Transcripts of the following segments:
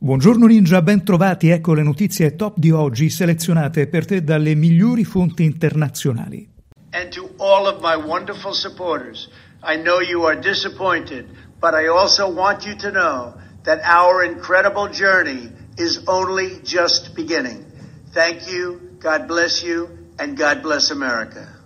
Buongiorno Ninja, ben trovati. Ecco le notizie top di oggi selezionate per te dalle migliori fonti internazionali. And to all of my wonderful supporters, I know you are disappointed, but I also want you to know that our incredible journey is only just beginning. Thank you, God bless you, and God bless America.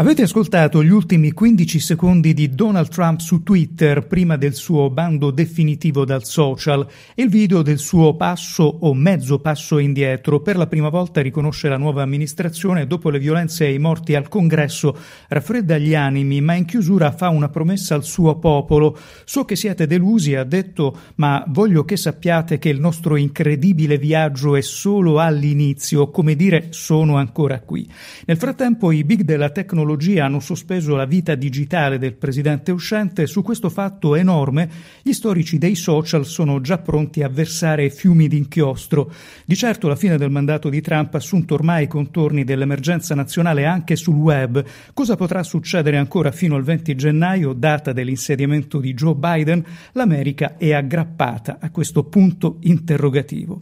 Avete ascoltato gli ultimi 15 secondi di Donald Trump su Twitter prima del suo bando definitivo dal social e il video del suo passo o mezzo passo indietro. Per la prima volta riconosce la nuova amministrazione dopo le violenze e i morti al congresso, raffredda gli animi, ma in chiusura fa una promessa al suo popolo. So che siete delusi, ha detto, ma voglio che sappiate che il nostro incredibile viaggio è solo all'inizio, come dire sono ancora qui. Nel frattempo i big della tecnologia tecnologia hanno sospeso la vita digitale del presidente uscente, su questo fatto enorme gli storici dei social sono già pronti a versare fiumi d'inchiostro. Di certo la fine del mandato di Trump ha assunto ormai i contorni dell'emergenza nazionale anche sul web. Cosa potrà succedere ancora fino al 20 gennaio, data dell'insediamento di Joe Biden? L'America è aggrappata a questo punto interrogativo.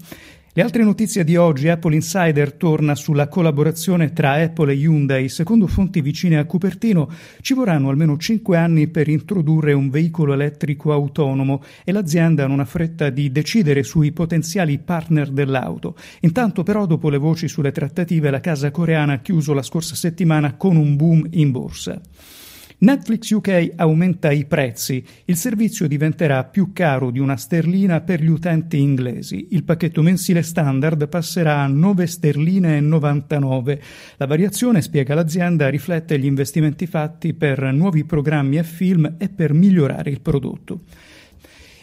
Le altre notizie di oggi, Apple Insider torna sulla collaborazione tra Apple e Hyundai. Secondo fonti vicine a Cupertino, ci vorranno almeno cinque anni per introdurre un veicolo elettrico autonomo e l'azienda non ha fretta di decidere sui potenziali partner dell'auto. Intanto però, dopo le voci sulle trattative, la casa coreana ha chiuso la scorsa settimana con un boom in borsa. Netflix UK aumenta i prezzi, il servizio diventerà più caro di una sterlina per gli utenti inglesi. Il pacchetto mensile standard passerà a 9 sterline e 99. La variazione, spiega l'azienda, riflette gli investimenti fatti per nuovi programmi e film e per migliorare il prodotto.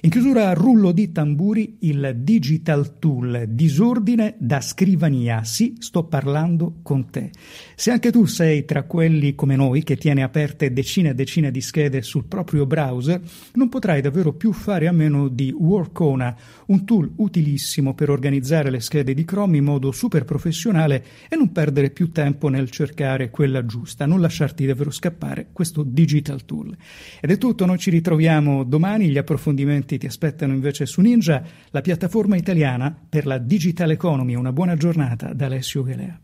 In chiusura rullo di tamburi il digital tool, disordine da scrivania. Sì, sto parlando con te. Se anche tu sei tra quelli come noi che tiene aperte decine e decine di schede sul proprio browser, non potrai davvero più fare a meno di Workona, un tool utilissimo per organizzare le schede di Chrome in modo super professionale e non perdere più tempo nel cercare quella giusta, non lasciarti davvero scappare questo digital tool. Ed è tutto, noi ci ritroviamo domani, gli approfondimenti contenuti ti aspettano invece su Ninja, la piattaforma italiana per la digital economy. Una buona giornata da Alessio Gelea.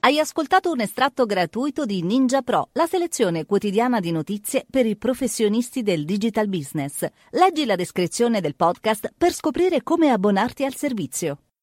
Hai ascoltato un estratto gratuito di Ninja Pro, la selezione quotidiana di notizie per i professionisti del digital business. Leggi la descrizione del podcast per scoprire come abbonarti al servizio.